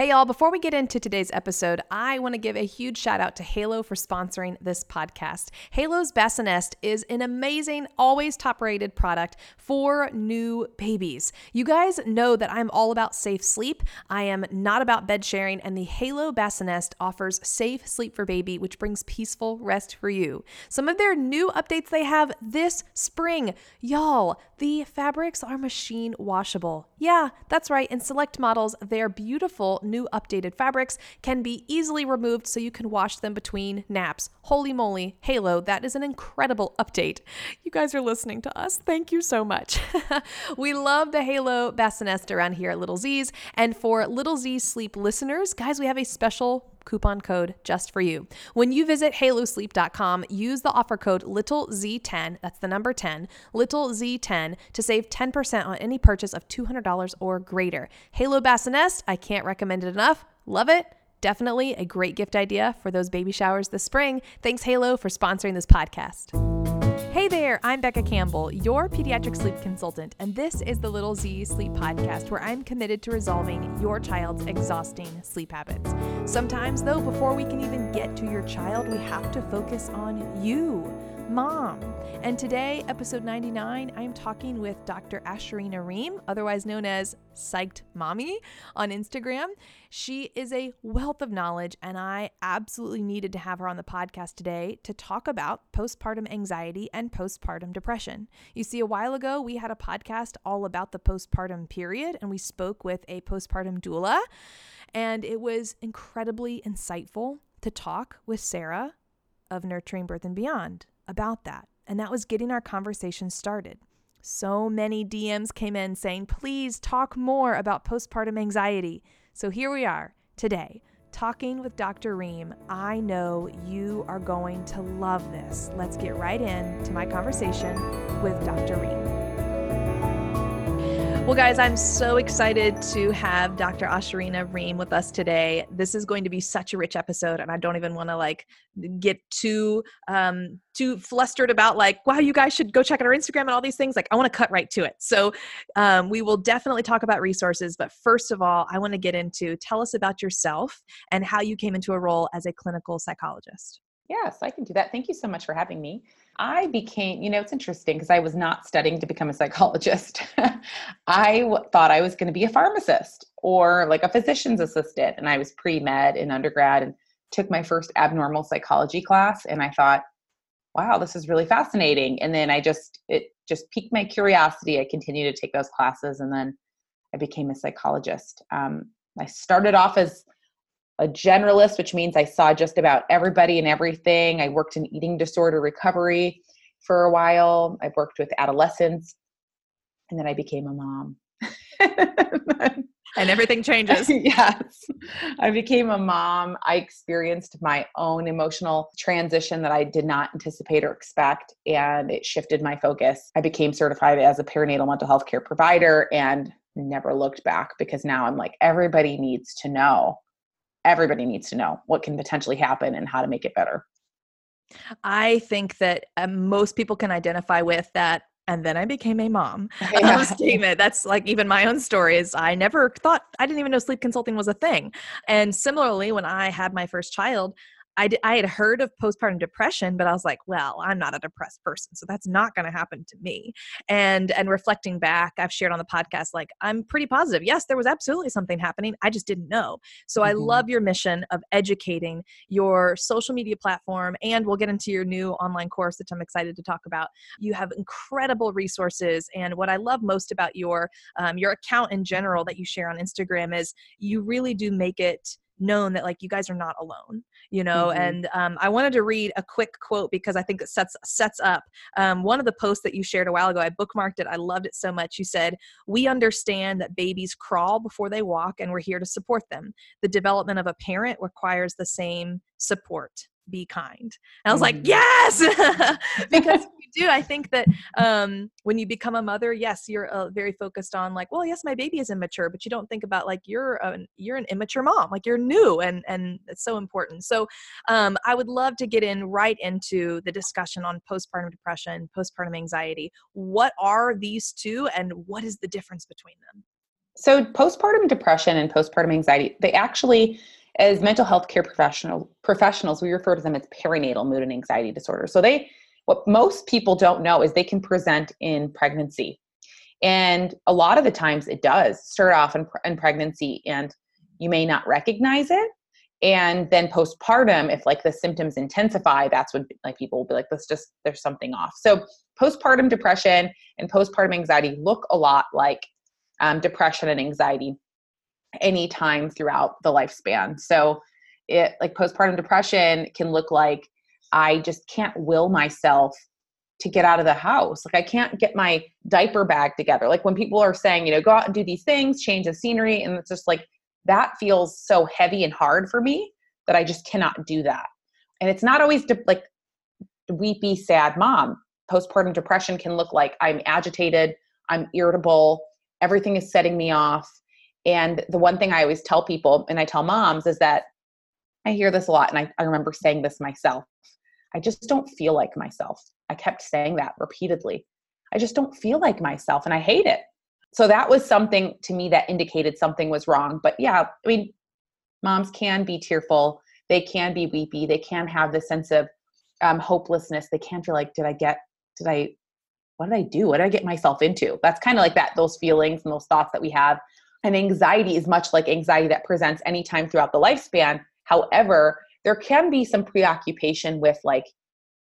Hey, y'all, before we get into today's episode, I want to give a huge shout out to Halo for sponsoring this podcast. Halo's BassiNest is an amazing, always top rated product for new babies. You guys know that I'm all about safe sleep. I am not about bed sharing, and the Halo BassiNest offers safe sleep for baby, which brings peaceful rest for you. Some of their new updates they have this spring. Y'all, the fabrics are machine washable. Yeah, that's right. In select models, they're beautiful new updated fabrics can be easily removed so you can wash them between naps. Holy moly, Halo, that is an incredible update. You guys are listening to us. Thank you so much. we love the Halo BassiNest around here at Little Z's. And for Little Z Sleep listeners, guys, we have a special coupon code just for you. When you visit halosleep.com, use the offer code LittleZ10, that's the number 10, LittleZ10 to save 10% on any purchase of $200 or greater. Halo BassiNest, I can't recommend it enough. Love it. Definitely a great gift idea for those baby showers this spring. Thanks, Halo, for sponsoring this podcast. Hey there, I'm Becca Campbell, your pediatric sleep consultant, and this is the Little Z Sleep Podcast, where I'm committed to resolving your child's exhausting sleep habits. Sometimes, though, before we can even get to your child, we have to focus on you mom. And today, episode 99, I am talking with Dr. Ashurina Ream, otherwise known as Psyched Mommy on Instagram. She is a wealth of knowledge, and I absolutely needed to have her on the podcast today to talk about postpartum anxiety and postpartum depression. You see, a while ago, we had a podcast all about the postpartum period, and we spoke with a postpartum doula, and it was incredibly insightful to talk with Sarah of Nurturing Birth and Beyond about that. And that was getting our conversation started. So many DMs came in saying, please talk more about postpartum anxiety. So here we are today, talking with Dr. Ream. I know you are going to love this. Let's get right into my conversation with Dr. Ream. Well, guys, I'm so excited to have Dr. Ashurina Ream with us today. This is going to be such a rich episode, and I don't even want to like get too um, too flustered about like, wow, you guys should go check out our Instagram and all these things. Like, I want to cut right to it. So, um, we will definitely talk about resources, but first of all, I want to get into tell us about yourself and how you came into a role as a clinical psychologist. Yes, I can do that. Thank you so much for having me. I became, you know, it's interesting because I was not studying to become a psychologist. I w- thought I was going to be a pharmacist or like a physician's assistant. And I was pre med in undergrad and took my first abnormal psychology class. And I thought, wow, this is really fascinating. And then I just, it just piqued my curiosity. I continued to take those classes and then I became a psychologist. Um, I started off as a generalist, which means I saw just about everybody and everything. I worked in eating disorder recovery for a while. I worked with adolescents, and then I became a mom. and everything changes. yes. I became a mom. I experienced my own emotional transition that I did not anticipate or expect, and it shifted my focus. I became certified as a perinatal mental health care provider and never looked back because now I'm like, everybody needs to know everybody needs to know what can potentially happen and how to make it better. I think that um, most people can identify with that. And then I became a mom. Yeah. statement. That's like even my own story is I never thought I didn't even know sleep consulting was a thing. And similarly, when I had my first child, I, d- I had heard of postpartum depression, but I was like, well, I'm not a depressed person, so that's not going to happen to me. And and reflecting back, I've shared on the podcast, like I'm pretty positive. Yes, there was absolutely something happening. I just didn't know. So mm-hmm. I love your mission of educating your social media platform, and we'll get into your new online course that I'm excited to talk about. You have incredible resources, and what I love most about your um, your account in general that you share on Instagram is you really do make it known that like you guys are not alone you know mm-hmm. and um, i wanted to read a quick quote because i think it sets sets up um, one of the posts that you shared a while ago i bookmarked it i loved it so much you said we understand that babies crawl before they walk and we're here to support them the development of a parent requires the same support be kind. And I was mm. like, yes, because you do. I think that um, when you become a mother, yes, you're uh, very focused on like, well, yes, my baby is immature, but you don't think about like you're an you're an immature mom, like you're new, and and it's so important. So um, I would love to get in right into the discussion on postpartum depression, postpartum anxiety. What are these two, and what is the difference between them? So, postpartum depression and postpartum anxiety, they actually, as mental health care professional, professionals, we refer to them as perinatal mood and anxiety disorders. So, they, what most people don't know is they can present in pregnancy. And a lot of the times it does start off in, in pregnancy and you may not recognize it. And then postpartum, if like the symptoms intensify, that's when like people will be like, "This just there's something off." So postpartum depression and postpartum anxiety look a lot like um, depression and anxiety anytime throughout the lifespan. So it like postpartum depression can look like I just can't will myself to get out of the house. Like I can't get my diaper bag together. Like when people are saying, you know, go out and do these things, change the scenery, and it's just like that feels so heavy and hard for me that I just cannot do that. And it's not always de- like weepy, sad mom. Postpartum depression can look like I'm agitated, I'm irritable, everything is setting me off. And the one thing I always tell people, and I tell moms, is that I hear this a lot, and I, I remember saying this myself. I just don't feel like myself. I kept saying that repeatedly. I just don't feel like myself, and I hate it. So that was something to me that indicated something was wrong. But yeah, I mean, moms can be tearful, they can be weepy, they can have this sense of um, hopelessness. They can feel like, did I get, did I, what did I do? What did I get myself into? That's kind of like that, those feelings and those thoughts that we have. And anxiety is much like anxiety that presents anytime throughout the lifespan. However, there can be some preoccupation with like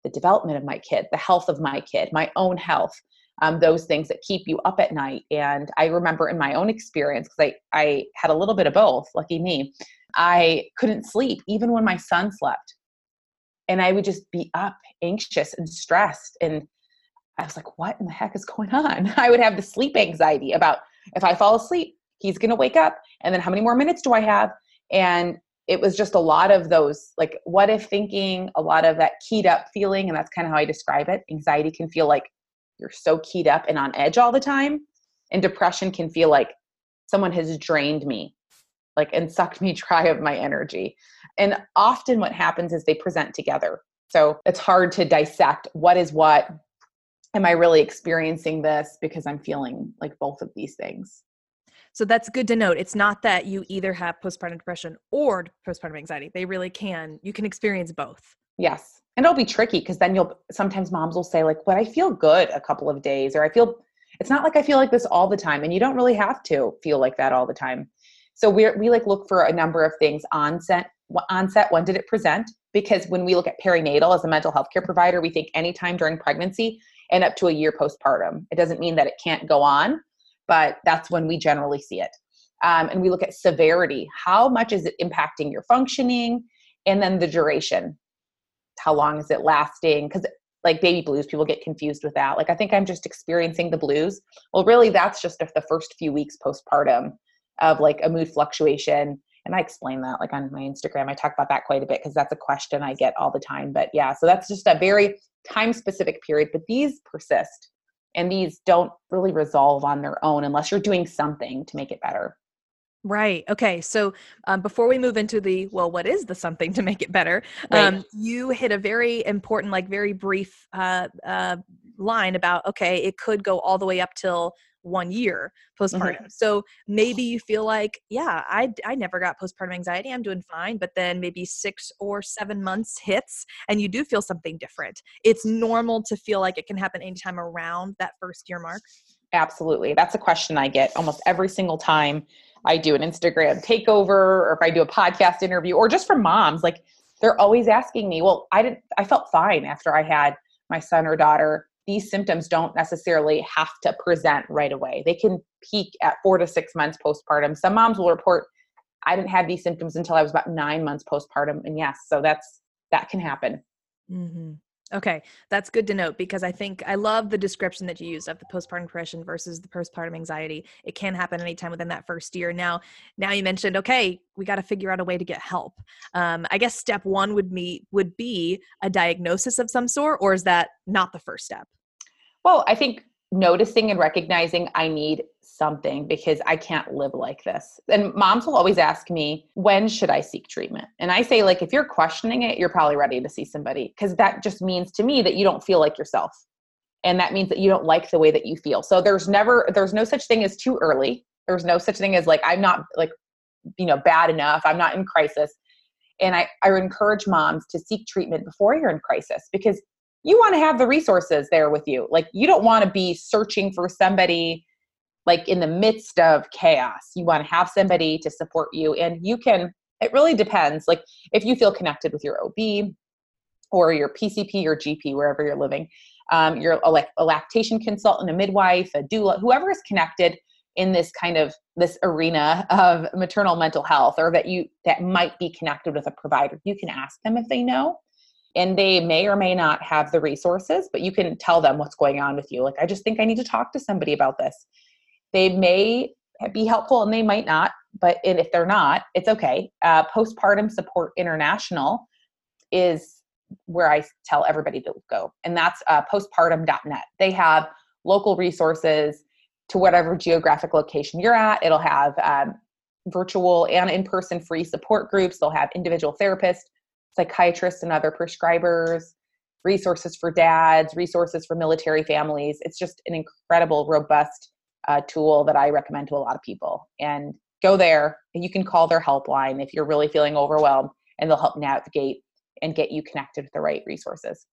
the development of my kid, the health of my kid, my own health, um, those things that keep you up at night. And I remember in my own experience, because I, I had a little bit of both, lucky me, I couldn't sleep even when my son slept. And I would just be up, anxious and stressed. And I was like, what in the heck is going on? I would have the sleep anxiety about if I fall asleep, he's going to wake up. And then how many more minutes do I have? And it was just a lot of those like what if thinking a lot of that keyed up feeling and that's kind of how i describe it anxiety can feel like you're so keyed up and on edge all the time and depression can feel like someone has drained me like and sucked me dry of my energy and often what happens is they present together so it's hard to dissect what is what am i really experiencing this because i'm feeling like both of these things so that's good to note. It's not that you either have postpartum depression or postpartum anxiety. They really can. You can experience both. Yes. And it'll be tricky because then you'll sometimes moms will say, like, but I feel good a couple of days, or I feel it's not like I feel like this all the time. And you don't really have to feel like that all the time. So we're we like look for a number of things onset onset when did it present because when we look at perinatal as a mental health care provider we think anytime during pregnancy and up to a year postpartum it doesn't mean that it can't go on but that's when we generally see it. Um, and we look at severity. How much is it impacting your functioning? And then the duration. How long is it lasting? Because like baby blues, people get confused with that. Like, I think I'm just experiencing the blues. Well, really, that's just the first few weeks postpartum of like a mood fluctuation. And I explain that like on my Instagram. I talk about that quite a bit because that's a question I get all the time. But yeah, so that's just a very time specific period. But these persist and these don't really resolve on their own unless you're doing something to make it better Right. Okay. So um, before we move into the, well, what is the something to make it better? Right. Um, you hit a very important, like very brief uh, uh, line about, okay, it could go all the way up till one year postpartum. Mm-hmm. So maybe you feel like, yeah, I, I never got postpartum anxiety. I'm doing fine. But then maybe six or seven months hits and you do feel something different. It's normal to feel like it can happen anytime around that first year mark. Absolutely. That's a question I get almost every single time I do an Instagram takeover or if I do a podcast interview or just from moms. Like they're always asking me, well, I didn't, I felt fine after I had my son or daughter these symptoms don't necessarily have to present right away. They can peak at four to six months postpartum. Some moms will report, I didn't have these symptoms until I was about nine months postpartum. And yes, so that's that can happen. Mm-hmm. Okay, that's good to note because I think I love the description that you used of the postpartum depression versus the postpartum anxiety. It can happen anytime within that first year. Now, now you mentioned okay, we got to figure out a way to get help. Um, I guess step one would be would be a diagnosis of some sort, or is that not the first step? Well, I think noticing and recognizing I need something because I can't live like this. And moms will always ask me, when should I seek treatment? And I say, like, if you're questioning it, you're probably ready to see somebody because that just means to me that you don't feel like yourself. And that means that you don't like the way that you feel. So there's never, there's no such thing as too early. There's no such thing as like, I'm not like, you know, bad enough. I'm not in crisis. And I, I encourage moms to seek treatment before you're in crisis because you want to have the resources there with you. Like, you don't want to be searching for somebody like in the midst of chaos. You want to have somebody to support you. And you can, it really depends. Like, if you feel connected with your OB or your PCP or GP, wherever you're living, um, you're a, like a lactation consultant, a midwife, a doula, whoever is connected in this kind of this arena of maternal mental health or that you that might be connected with a provider you can ask them if they know and they may or may not have the resources but you can tell them what's going on with you. Like i just think i need to talk to somebody about this. They may be helpful and they might not but if they're not it's okay. Uh, postpartum support international is where I tell everybody to go, and that's uh, postpartum.net. They have local resources to whatever geographic location you're at. It'll have um, virtual and in person free support groups, they'll have individual therapists, psychiatrists, and other prescribers. Resources for dads, resources for military families. It's just an incredible, robust uh, tool that I recommend to a lot of people. And go there. And you can call their helpline if you're really feeling overwhelmed, and they'll help navigate and get you connected with the right resources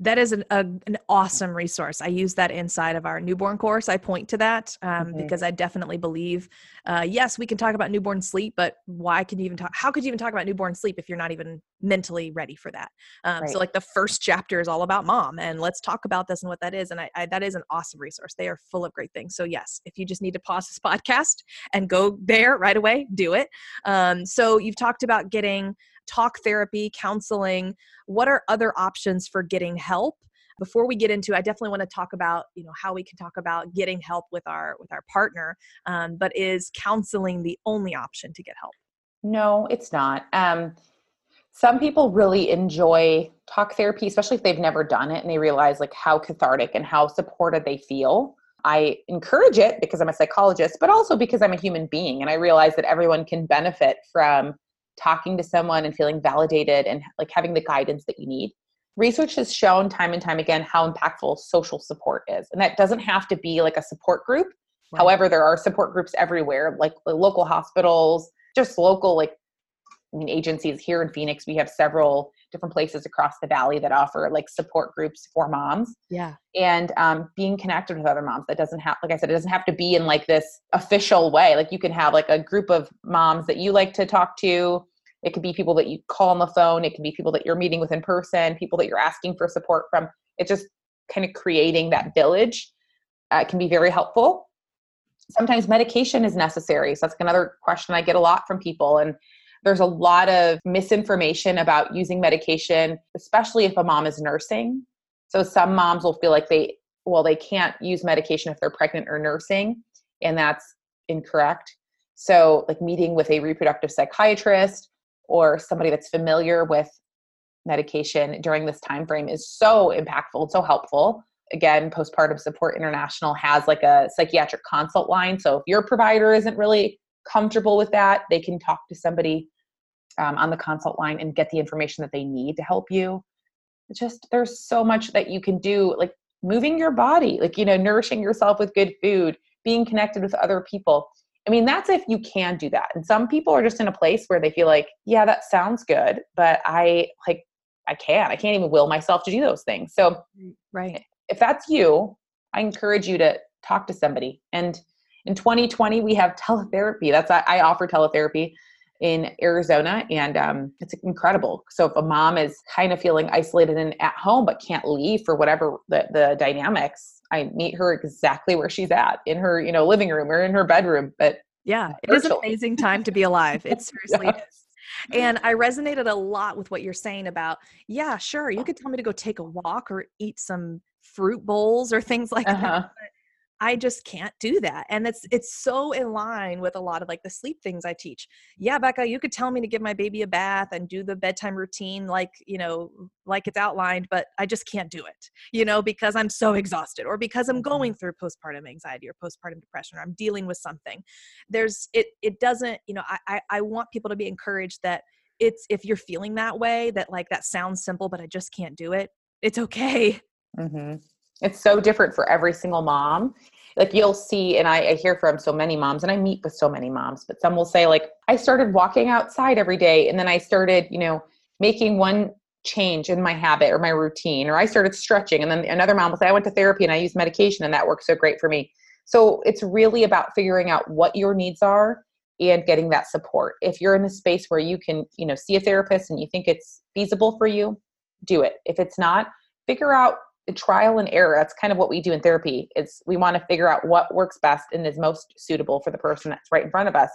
that is an, a, an awesome resource. I use that inside of our newborn course. I point to that um, mm-hmm. because I definitely believe, uh, yes, we can talk about newborn sleep, but why can you even talk? How could you even talk about newborn sleep if you're not even mentally ready for that? Um, right. So, like the first chapter is all about mom, and let's talk about this and what that is. And I, I, that is an awesome resource. They are full of great things. So, yes, if you just need to pause this podcast and go there right away, do it. Um, so, you've talked about getting talk therapy, counseling? What are other options for getting help? Before we get into, I definitely want to talk about you know how we can talk about getting help with our with our partner. Um, but is counseling the only option to get help? No, it's not. Um, some people really enjoy talk therapy, especially if they've never done it and they realize like how cathartic and how supported they feel. I encourage it because I'm a psychologist, but also because I'm a human being and I realize that everyone can benefit from talking to someone and feeling validated and like having the guidance that you need. Research has shown time and time again how impactful social support is. And that doesn't have to be like a support group. Right. However, there are support groups everywhere, like the local hospitals, just local like agencies here in Phoenix. We have several different places across the valley that offer like support groups for moms. Yeah. And um, being connected with other moms that doesn't have, like I said, it doesn't have to be in like this official way. Like you can have like a group of moms that you like to talk to. It could be people that you call on the phone. It can be people that you're meeting with in person, people that you're asking for support from. It's just kind of creating that village uh, can be very helpful. Sometimes medication is necessary. So that's another question I get a lot from people. And there's a lot of misinformation about using medication, especially if a mom is nursing. So some moms will feel like they, well, they can't use medication if they're pregnant or nursing, and that's incorrect. So, like meeting with a reproductive psychiatrist or somebody that's familiar with medication during this time frame is so impactful, and so helpful. Again, Postpartum Support International has like a psychiatric consult line. So if your provider isn't really comfortable with that, they can talk to somebody um, on the consult line and get the information that they need to help you. It's just there's so much that you can do, like moving your body, like you know, nourishing yourself with good food, being connected with other people. I mean, that's if you can do that. And some people are just in a place where they feel like, yeah, that sounds good, but I like I can't. I can't even will myself to do those things. So, right. If that's you, I encourage you to talk to somebody. And in 2020, we have teletherapy. That's I offer teletherapy in Arizona, and um, it's incredible. So if a mom is kind of feeling isolated and at home but can't leave for whatever the, the dynamics, I meet her exactly where she's at in her you know living room or in her bedroom. But yeah, it is an amazing time to be alive. It seriously yes. is. And I resonated a lot with what you're saying about, yeah, sure, you could tell me to go take a walk or eat some fruit bowls or things like uh-huh. that. I just can't do that. And it's it's so in line with a lot of like the sleep things I teach. Yeah, Becca, you could tell me to give my baby a bath and do the bedtime routine like, you know, like it's outlined, but I just can't do it, you know, because I'm so exhausted or because I'm going mm-hmm. through postpartum anxiety or postpartum depression or I'm dealing with something. There's it it doesn't, you know, I I, I want people to be encouraged that it's if you're feeling that way, that like that sounds simple, but I just can't do it. It's okay. Mm-hmm. It's so different for every single mom. like you'll see and I, I, hear from so many moms and i meet with so many moms but some will say like i started walking outside every day and then i started you know making one change in my habit or my routine or i started stretching. And then another mom will say i went to therapy and i used medication and that worked so great for me. So it's really about figuring out what your needs are and getting that support. If you're in a space where you can you know see a therapist and you think it's feasible for you do it. If it's not figure out trial and error that's kind of what we do in therapy it's we want to figure out what works best and is most suitable for the person that's right in front of us.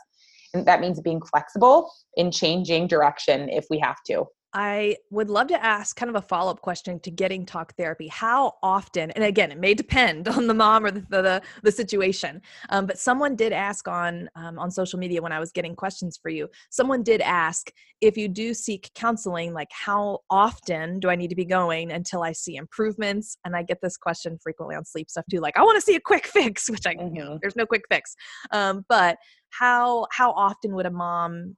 And that means being flexible in changing direction if we have to I would love to ask kind of a follow up question to getting talk therapy. How often, and again, it may depend on the mom or the, the, the situation, um, but someone did ask on, um, on social media when I was getting questions for you, someone did ask if you do seek counseling, like how often do I need to be going until I see improvements? And I get this question frequently on sleep stuff too, like I want to see a quick fix, which I, mm-hmm. you know, there's no quick fix. Um, but how, how often would a mom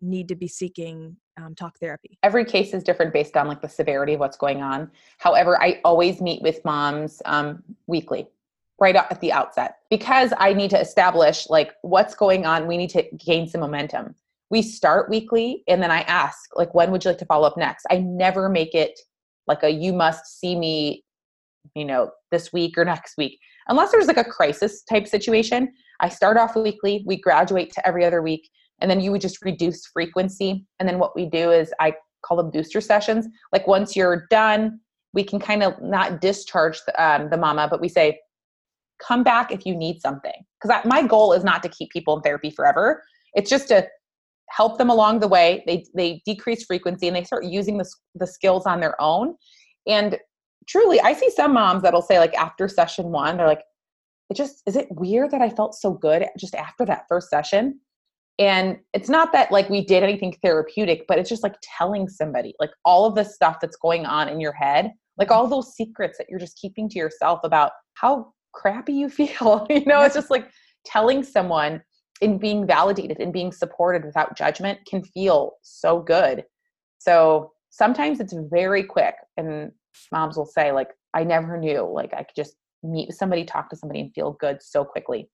need to be seeking um, talk therapy? Every case is different based on like the severity of what's going on. However, I always meet with moms um, weekly, right at the outset, because I need to establish like what's going on. We need to gain some momentum. We start weekly, and then I ask like, when would you like to follow up next? I never make it like a you must see me, you know, this week or next week, unless there's like a crisis type situation. I start off weekly. We graduate to every other week and then you would just reduce frequency. And then what we do is i call them booster sessions. Like once you're done we can kind of not discharge the, um, the mama but we say come back if you need something. Because my goal is not to keep people in therapy forever. It's just to help them along the way. They they decrease frequency and they start using the, the skills on their own. And truly i see some moms that'll say like after session one they're like it just is it weird that i felt so good just after that first session and it's not that like we did anything therapeutic but it's just like telling somebody like all of the stuff that's going on in your head like all those secrets that you're just keeping to yourself about how crappy you feel you know? It's just like telling someone and being validated and being supported without judgment can feel so good. So sometimes it's very quick and moms will say like i never knew like i could just meet with somebody talk to somebody and feel good so quickly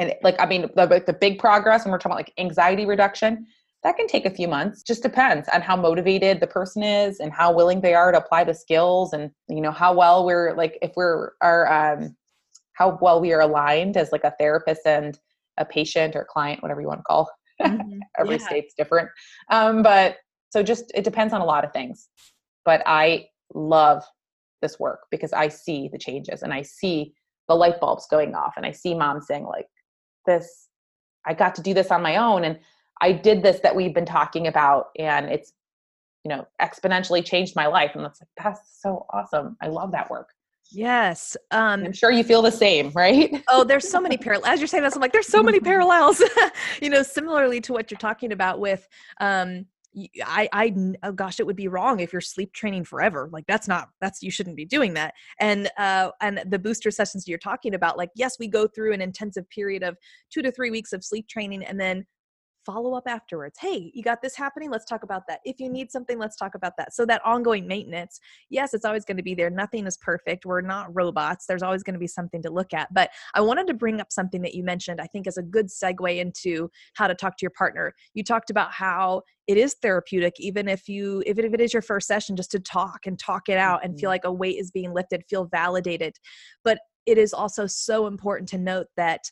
and like i mean the, the big progress when we're talking about like anxiety reduction that can take a few months just depends on how motivated the person is and how willing they are to apply the skills and you know how well we're like if we're are um how well we are aligned as like a therapist and a patient or client whatever you want to call mm-hmm. every yeah. state's different um but so just it depends on a lot of things but i love this work because i see the changes and i see the light bulbs going off and i see moms saying like this i got to do this on my own and i did this that we've been talking about and it's you know exponentially changed my life and that's like that's so awesome i love that work Yes. Um, I'm sure you feel the same, right? oh, there's so many parallels. As you're saying this, I'm like, there's so many parallels. you know, similarly to what you're talking about with um, I, I, oh gosh, it would be wrong if you're sleep training forever. Like that's not, that's, you shouldn't be doing that. And, uh, and the booster sessions you're talking about, like, yes, we go through an intensive period of two to three weeks of sleep training and then follow up afterwards. Hey, you got this happening? Let's talk about that. If you need something, let's talk about that. So that ongoing maintenance, yes, it's always going to be there. Nothing is perfect. We're not robots. There's always going to be something to look at. But I wanted to bring up something that you mentioned, I think is a good segue into how to talk to your partner. You talked about how it is therapeutic even if you if it, if it is your first session just to talk and talk it out and feel mm-hmm. like a weight is being lifted feel validated but it is also so important to note that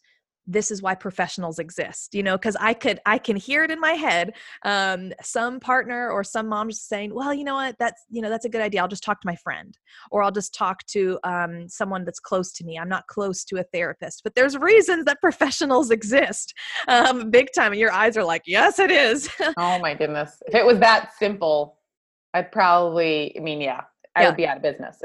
this is why professionals exist you know because i could i can hear it in my head um, some partner or some mom just saying well you know what? That's you know that's a good idea. I'll just talk to my friend or i'll just talk to um, someone that's close to me. I'm not close to a therapist. But there's reasons that professionals exist um, big time and your eyes are like yes it is. Oh my goodness. If it was that simple i'd probably i mean yeah I yeah. would be out of business.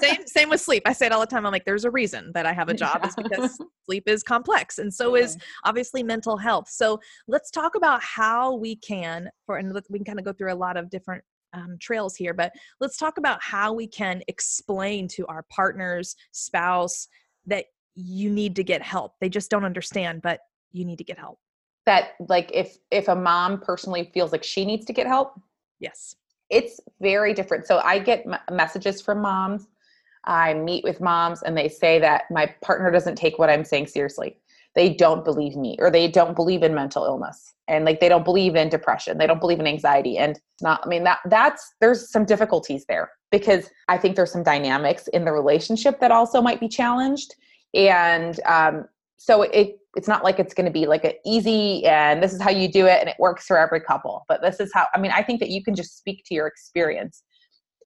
same same with sleep. I say it all the time. I'm like, there's a reason that I have a job yeah. is because sleep is complex, and so is obviously mental health. So let's talk about how we can for and we can kind of go through a lot of different um, trails here, but let's talk about how we can explain to our partners, spouse that you need to get help. They just don't understand, but you need to get help. That like if if a mom personally feels like she needs to get help, yes it's very different. So I get messages from moms I meet with moms and they say that my partner doesn't take what I'm saying seriously. They don't believe me or they don't believe in mental illness and like they don't believe in depression. They don't believe in anxiety and not I mean that that's there's some difficulties there because I think there's some dynamics in the relationship that also might be challenged and um so it it's not like it's going to be like an easy and this is how you do it and it works for every couple but this is how i mean i think that you can just speak to your experience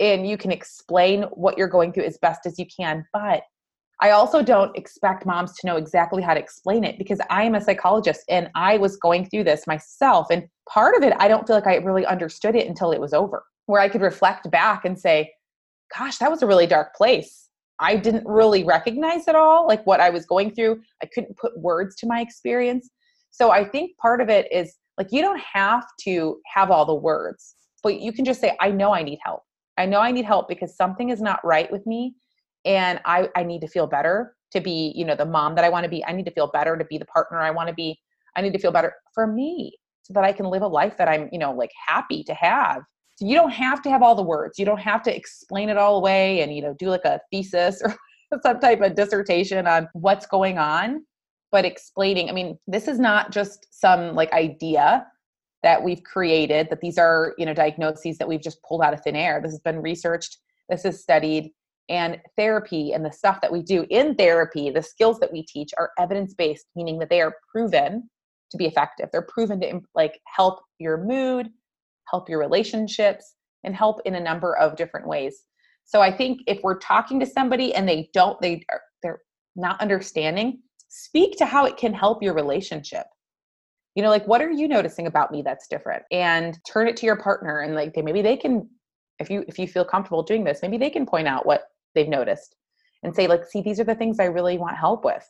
and you can explain what you're going through as best as you can. But I also don't expect moms to know exactly how to explain it because I am a psychologist and I was going through this myself. And part of it, I don't feel like I really understood it until it was over, where I could reflect back and say, gosh, that was a really dark place. I didn't really recognize it all, like what I was going through. I couldn't put words to my experience. So I think part of it is like you don't have to have all the words, but you can just say, I know I need help. I know I need help because something is not right with me and I, I need to feel better to be, you know, the mom that I want to be. I need to feel better to be the partner I want to be. I need to feel better for me so that I can live a life that I'm, you know, like happy to have. So you don't have to have all the words. You don't have to explain it all away and, you know, do like a thesis or some type of dissertation on what's going on, but explaining, I mean, this is not just some like idea that we've created that these are you know diagnoses that we've just pulled out of thin air this has been researched this is studied and therapy and the stuff that we do in therapy the skills that we teach are evidence based meaning that they are proven to be effective they're proven to like help your mood help your relationships and help in a number of different ways. So i think if we're talking to somebody and they don't they they're not understanding speak to how it can help your relationship. You know like what are you noticing about me that's different? And turn it to your partner and like they maybe they can if you if you feel comfortable doing this maybe they can point out what they've noticed and say like see these are the things i really want help with.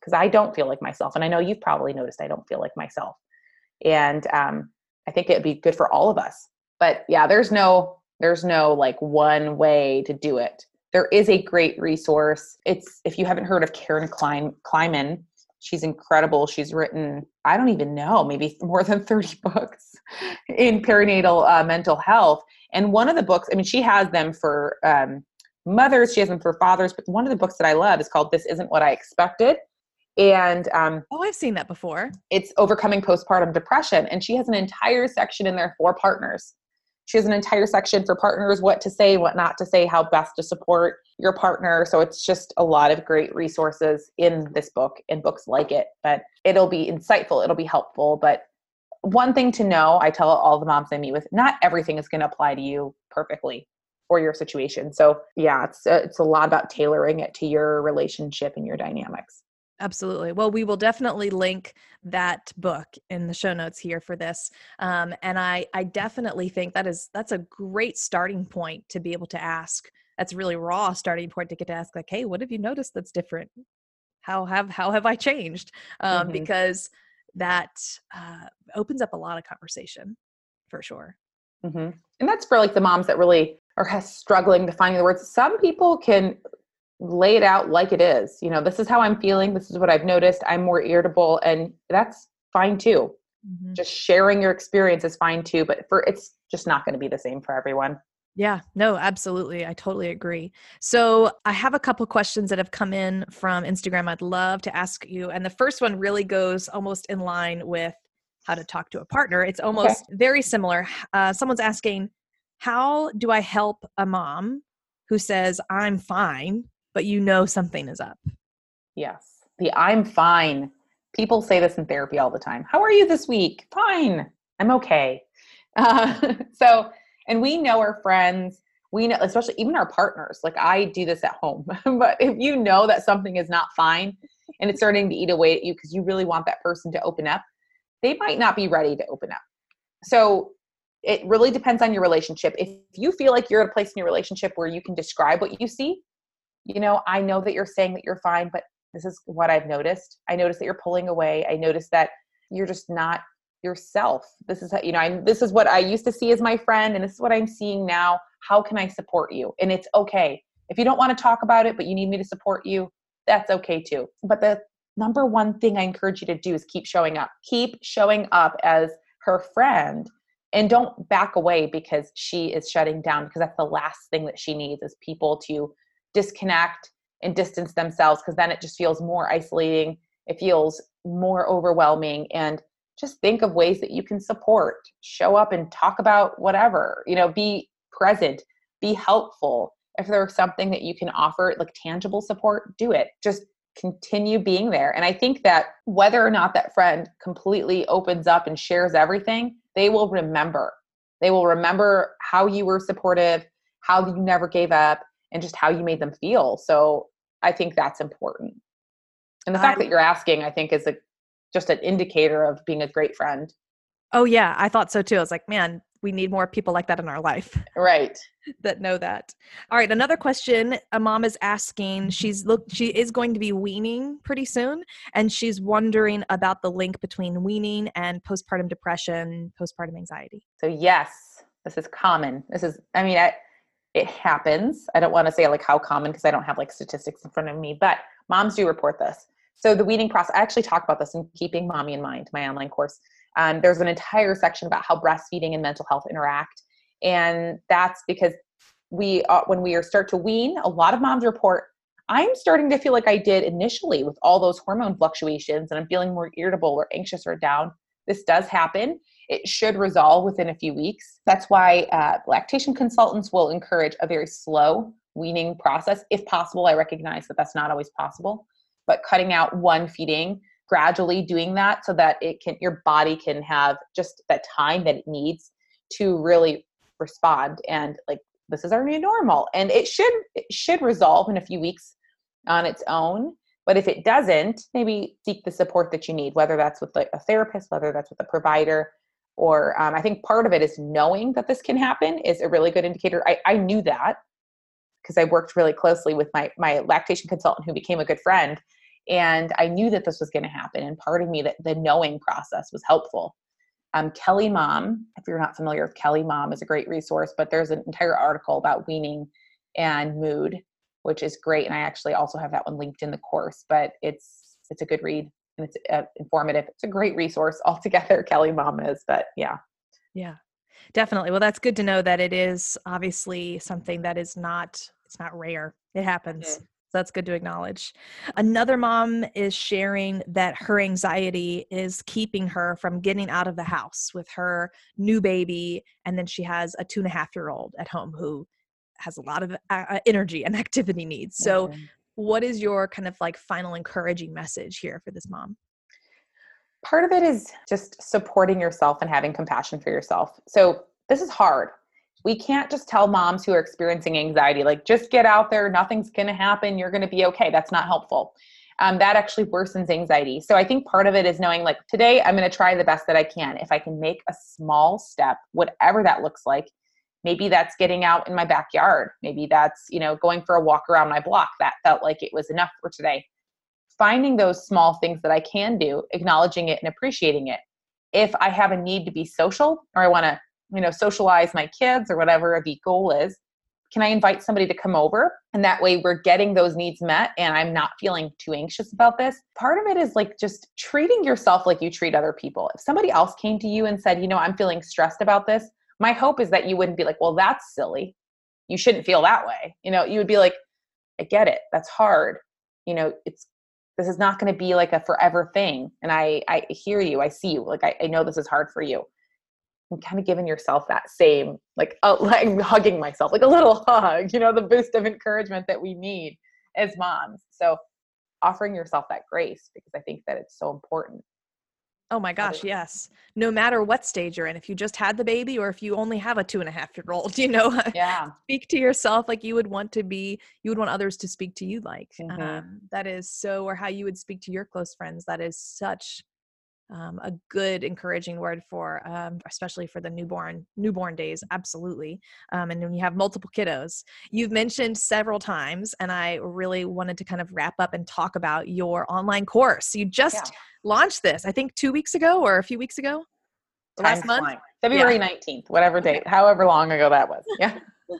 Because i don't feel like myself and i know you've probably noticed i don't feel like myself. And um, i think it'd be good for all of us but yeah there's no there's no like one way to do it there is a great resource it's if you haven't heard of karen klein Kleinman she's incredible. She's written, I don't even know, maybe more than 30 books in perinatal uh, mental health. And one of the books, I mean, she has them for um, mothers, she has them for fathers, but one of the books that I love is called This Isn't What I Expected. And um, oh, I've seen that before. It's overcoming postpartum depression. And she has an entire section in there for partners she has an entire section for partners what to say what not to say how best to support your partner so it's just a lot of great resources in this book and books like it but it'll be insightful it'll be helpful but one thing to know i tell all the moms i meet with not everything is going to apply to you perfectly for your situation so yeah it's it's a lot about tailoring it to your relationship and your dynamics Absolutely. Well, we will definitely link that book in the show notes here for this. Um, and I, I definitely think that is that's a great starting point to be able to ask. That's really raw starting point to get to ask, like, hey, what have you noticed that's different? How have how have I changed? Um, mm-hmm. Because that uh, opens up a lot of conversation, for sure. Mm-hmm. And that's for like the moms that really are struggling to find the words. Some people can lay it out like it is. You know, this is how I'm feeling. This is what I've noticed. I'm more irritable, and that's fine too. Mm-hmm. Just sharing your experience is fine too, but for it's just not going to be the same for everyone. Yeah, no, absolutely. I totally agree. So, I have a couple questions that have come in from Instagram I'd love to ask you. And the first one really goes almost in line with how to talk to a partner. It's almost okay. very similar. Uh, someone's asking, How do I help a mom who says, I'm fine, but you know something is up. Yes. The I'm fine. People say this in therapy all the time. How are you this week? Fine. I'm okay. Uh, so, and we know our friends, we know, especially even our partners. Like I do this at home, but if you know that something is not fine and it's starting to eat away at you because you really want that person to open up, they might not be ready to open up. So, it really depends on your relationship. If you feel like you're at a place in your relationship where you can describe what you see, you know, I know that you're saying that you're fine, but this is what I've noticed. I noticed that you're pulling away. I noticed that you're just not yourself. This is, you know, I, this is what I used to see as my friend, and this is what I'm seeing now. How can I support you? And it's okay. If you don't want to talk about it, but you need me to support you, that's okay too. But the number one thing I encourage you to do is keep showing up. Keep showing up as her friend and don't back away because she is shutting down because that's the last thing that she needs is people to disconnect and distance themselves because then it just feels more isolating. It feels more overwhelming. And just think of ways that you can support, show up and talk about whatever, you know, be present, be helpful. If there's something that you can offer, like tangible support, do it. Just continue being there. And I think that whether or not that friend completely opens up and shares everything, they will remember. They will remember how you were supportive, how you never gave up, and just how you made them feel. So I think that's important. And the fact that you're asking, I think, is a just an indicator of being a great friend. Oh yeah, I thought so too. I was like, man, we need more people like that in our life. Right. that know that. All right, another question a mom is asking, mm-hmm. she's look she is going to be weaning pretty soon and she's wondering about the link between weaning and postpartum depression, postpartum anxiety. So yes, this is common. This is I mean, I, it happens. I don't want to say like how common because I don't have like statistics in front of me, but moms do report this. So the weaning process, I actually talk about this in Keeping Mommy in Mind, my online course. Um, there's an entire section about how breastfeeding and mental health interact, and that's because we, uh, when we are start to wean, a lot of moms report, I'm starting to feel like I did initially with all those hormone fluctuations, and I'm feeling more irritable or anxious or down. This does happen. It should resolve within a few weeks. That's why uh, lactation consultants will encourage a very slow weaning process if possible. I recognize that that's not always possible but cutting out one feeding gradually doing that so that it can your body can have just that time that it needs to really respond and like this is our new normal and it should it should resolve in a few weeks on its own but if it doesn't maybe seek the support that you need whether that's with like a therapist whether that's with a provider or um, i think part of it is knowing that this can happen is a really good indicator i, I knew that because i worked really closely with my my lactation consultant who became a good friend and I knew that this was going to happen. And part of me that the knowing process was helpful. Um, Kelly Mom, if you're not familiar with Kelly Mom, is a great resource, but there's an entire article about weaning and mood, which is great. And I actually also have that one linked in the course, but it's it's a good read and it's uh, informative. It's a great resource altogether. Kelly Mom is, but yeah. Yeah, definitely. Well, that's good to know that it is obviously something that is not it's not rare. It happens. Mm-hmm that's good to acknowledge. Another mom is sharing that her anxiety is keeping her from getting out of the house with her new baby. And then she has a two and a half year old at home who has a lot of uh, uh energy and activity needs. So, what is your kind of like final encouraging message here for this mom? Part of it is just supporting yourself and having compassion for yourself. So, this is hard we can't just tell moms who are experiencing anxiety, like, just get out there, nothing's going to happen, you're going to be okay. That's not helpful. Um, that actually worsens anxiety. So I think part of it is knowing, like, today I'm going to try the best that I can. If I can make a small step, whatever that looks like, maybe that's getting out in my backyard. Maybe that's, you know, going for a walk around my block. That felt like it was enough for today. Finding those small things that I can do, acknowledging it and appreciating it. If I have a need to be social or I want to you know socialize my kids or whatever the goal is can i invite somebody to come over and that way we're getting those needs met and i'm not feeling too anxious about this part of it is like just treating yourself like you treat other people if somebody else came to you and said you know i'm feeling stressed about this my hope is that you wouldn't be like well that's silly. You shouldn't feel that way. You know you would be like i get it. That's hard. You know it's this is not going to be like a forever thing and i i hear you. I see you. Like I, I know this is hard for you. And kind of giving yourself that same like uh, like hugging myself like a little hug you know the boost of encouragement that we need as moms. So offering yourself that grace because i think that it's so important oh my gosh yes. No matter what stage you're in if you just had the baby or if you only have a two and a half year old you know yeah. speak to yourself like you would want to be you would want others to speak to you like mm-hmm. um, that is so or how you would speak to your close friends that is such um, a good encouraging word for um, especially for the newborn newborn days absolutely um, and when you have multiple kiddos. You've mentioned several times and i really wanted to kind of wrap up and talk about your online course. You just yeah. launched this i think two weeks ago or a few weeks ago? Last month? flying. february yeah. 19th whatever date however long ago that was yeah.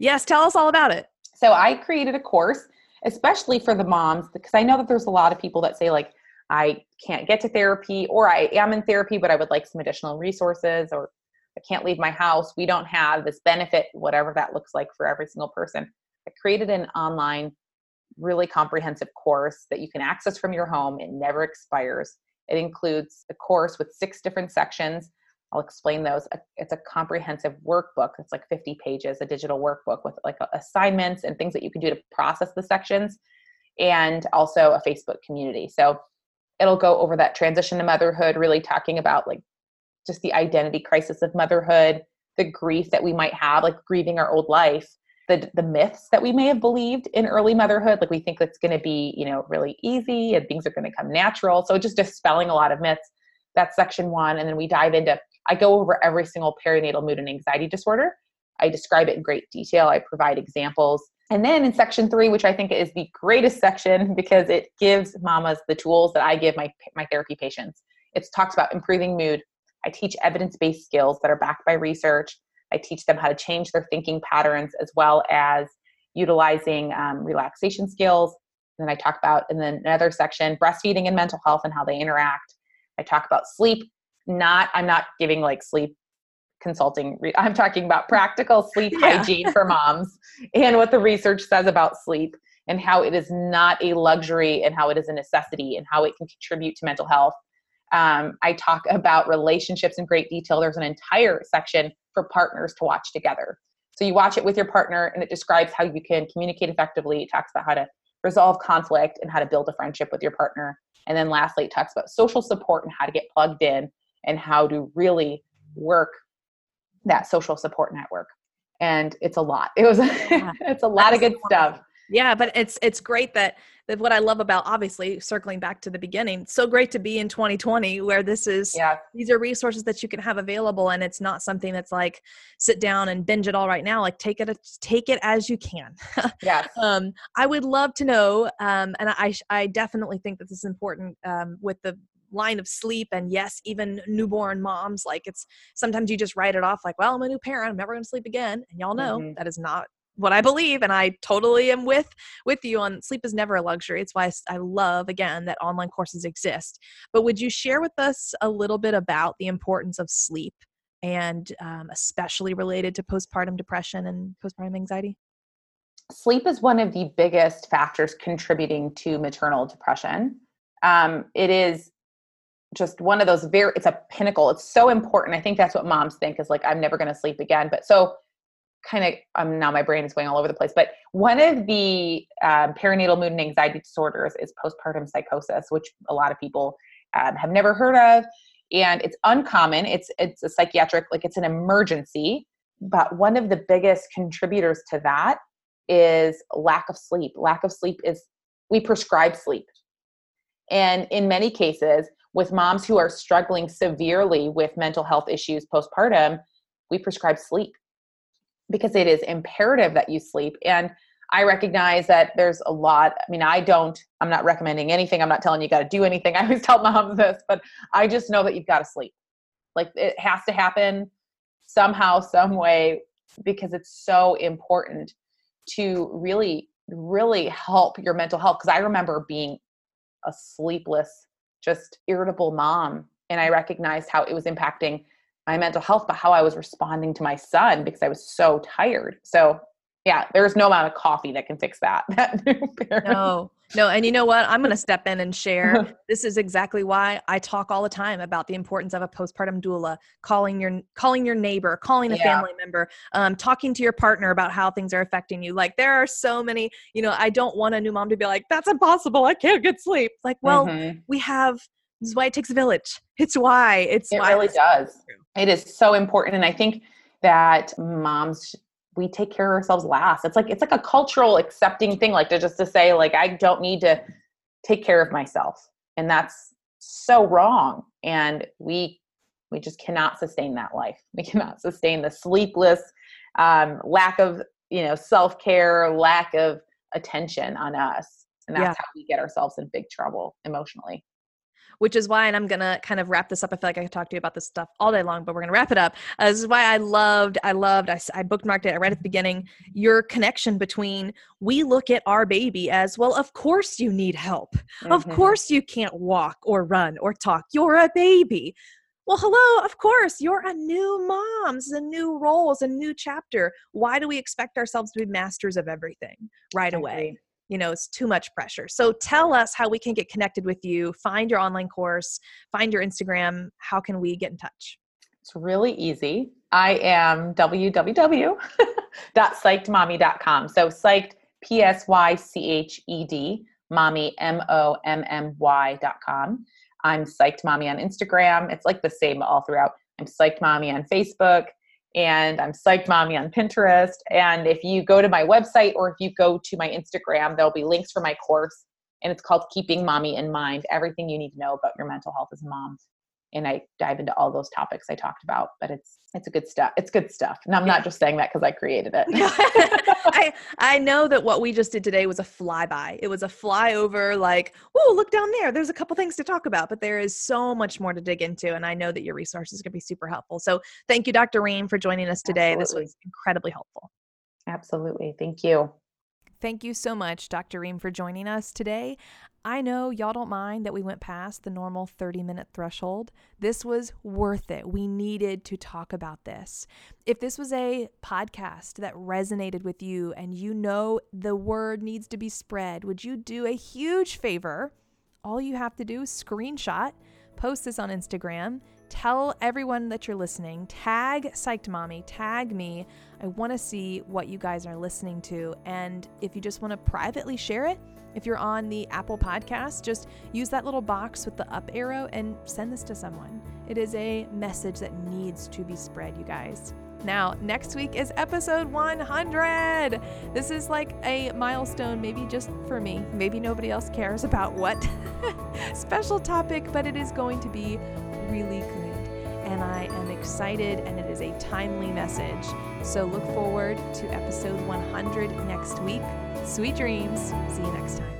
Yes tell us all about it. So i created a course especially for the moms because i know that there's a lot of people that say like I can't get to therapy, or I am in therapy, but I would like some additional resources, or I can't leave my house. We don't have this benefit, whatever that looks like for every single person. I created an online, really comprehensive course that you can access from your home. It never expires. It includes a course with six different sections. I'll explain those. It's a comprehensive workbook. It's like 50 pages, a digital workbook with like assignments and things that you can do to process the sections, and also a Facebook community. So it'll go over that transition to motherhood, really talking about like just the identity crisis of motherhood, the grief that we might have, like grieving our old life, the the myths that we may have believed in early motherhood, like we think it's going to be, you know, really easy and things are going to come natural. So just dispelling a lot of myths. That's section 1 and then we dive into I go over every single perinatal mood and anxiety disorder. I describe it in great detail. I provide examples. And then in section three, which I think is the greatest section because it gives mamas the tools that I give my, my therapy patients, it talks about improving mood, I teach evidence based skills that are backed by research. I teach them how to change their thinking patterns as well as utilizing um, relaxation skills. And then I talk about in the another section breastfeeding and mental health and how they interact. I talk about sleep. Not I'm not giving like sleep consulting. I'm talking about practical sleep yeah. hygiene for moms and what the research says about sleep and how it is not a luxury and how it is a necessity and how it can contribute to mental health um, I talk about relationships in great detail. There's an entire section for partners to watch together. So you watch it with your partner and it describes how you can communicate effectively. It talks about how to resolve conflict and how to build a friendship with your partner. And then lastly, it talks about social support and how to get plugged in and how to really work that social support network. And it's a lot. It was it's a lot of good stuff. Yeah, but it's it's great that that what I love about obviously circling back to the beginning, so great to be in 2020 where this is yeah. these are resources that you can have available and it's not something that's like sit down and binge it all right now. Like take it take it as you can. Yeah. um I would love to know um and I I definitely think that this is important um with the line of sleep and yes even newborn moms like it's sometimes you just write it off like well i'm a new parent i'm never going to sleep again and y'all know mm-hmm. that is not what I believe and I totally am with with you on sleep is never a luxury. It's why I love again that online courses exist. But would you share with us a little bit about the importance of sleep and um, especially related to postpartum depression and postpartum anxiety? Sleep is one of the biggest factors contributing to maternal depression. Um, it is just one of those very it's a pinnacle. It's so important. I think that's what moms think is like i'm never going to sleep again but so kind of um, now my brain is going all over the place but one of the um, perinatal mood and anxiety disorders is postpartum psychosis which a lot of people um, have never heard of and it's uncommon. It's it's a psychiatric like it's an emergency but one of the biggest contributors to that is lack of sleep. Lack of sleep is we prescribe sleep. And in many cases with moms who are struggling severely with mental health issues postpartum we prescribe sleep because it is imperative that you sleep. And I recognize that there's a lot. I mean, I don't, I'm not recommending anything. I'm not telling you, got to do anything. I always tell moms this, but I just know that you've got to sleep. Like it has to happen somehow, some way, because it's so important to really, really help your mental health. Because I remember being a sleepless, just irritable mom. And I mm. recognized how it was impacting my mental health, but how I was responding to my son because I was so tired. So yeah, there's no amount of coffee that can fix that. that no, no. And you know what? I'm going to step in and share. this is exactly why I talk all the time about the importance of a postpartum doula, calling your calling your neighbor, calling a yeah. family member, um, talking to your partner about how things are affecting you. Like there are so many. You know, I don't want a new mom to be like, "That's impossible. I can't get sleep." Like, well, mm-hmm. we have this is why it takes a village. It's why. It's it why really does. It is so important, and I think that moms we take care of ourselves last. It's like it's like a cultural accepting thing, like to just to say like I don't need to take care of myself, and that's so wrong. And we we just cannot sustain that life. We cannot sustain the sleepless, um, lack of you know self care, lack of attention on us, and that's yeah. how we get ourselves in big trouble emotionally which is why, and I'm gonna kind of wrap this up. I feel like I could talk to you about this stuff all day long, but we're gonna wrap it up. Uh, this is why I loved, I loved, I, I bookmarked it. I read at the beginning your connection between we look at our baby as well. Of course, you need help. Mm-hmm. Of course, you can't walk or run or talk. You're a baby. Well, hello, of course, you're a new mom. This is a new role, it's a new chapter. Why do we expect ourselves to be masters of everything right away? You know, it's too much pressure. So tell us how we can get connected with you, find your online course, find your Instagram. How can we get in touch? It's really easy. I am www.psychedmommy.com. So psyched, P S Y C H E D, mommy, M O M M Y.com. I'm Psyched Mommy on Instagram. It's like the same all throughout. I'm Psyched Mommy on Facebook and I'm Psyched Mommy on Pinterest. And if you go to my website or if you go to my Instagram, there'll be links for my course. And it's called Keeping Mommy in Mind Everything You Need to Know About Your Mental Health as a Mom and I dive into all those topics I talked about. But it's it's a good stuff. It's good stuff. And I'm not just saying that because I created it. I I know that what we just did today was a flyby. It was a flyover, like, oh, look down there. There's a couple things to talk about, but there is so much more to dig into. And I know that your resources to be super helpful. So thank you, Dr. Ream, for joining us today. Absolutely. This was incredibly helpful. Absolutely. Thank you. Thank you so much, Dr. Ream, for joining us today. I know y'all don't mind that we went past the normal 30 minute threshold. This was worth it. We needed to talk about this. If this was a podcast that resonated with you and you know the word needs to be spread, would you do a huge favor? All you have to do is screenshot, post this on Instagram, tell everyone that you're listening, tag Psyched Mommy, tag me. I want to see what you guys are listening to. And if you just want to privately share it, if you're on the Apple Podcast, just use that little box with the up arrow and send this to someone. It is a message that needs to be spread, you guys. Now, next week is episode 100. This is like a milestone, maybe just for me. Maybe nobody else cares about what special topic, but it is going to be really good. And I am excited, and it is a timely message. So look forward to episode 100 next week. Sweet dreams. See you next time.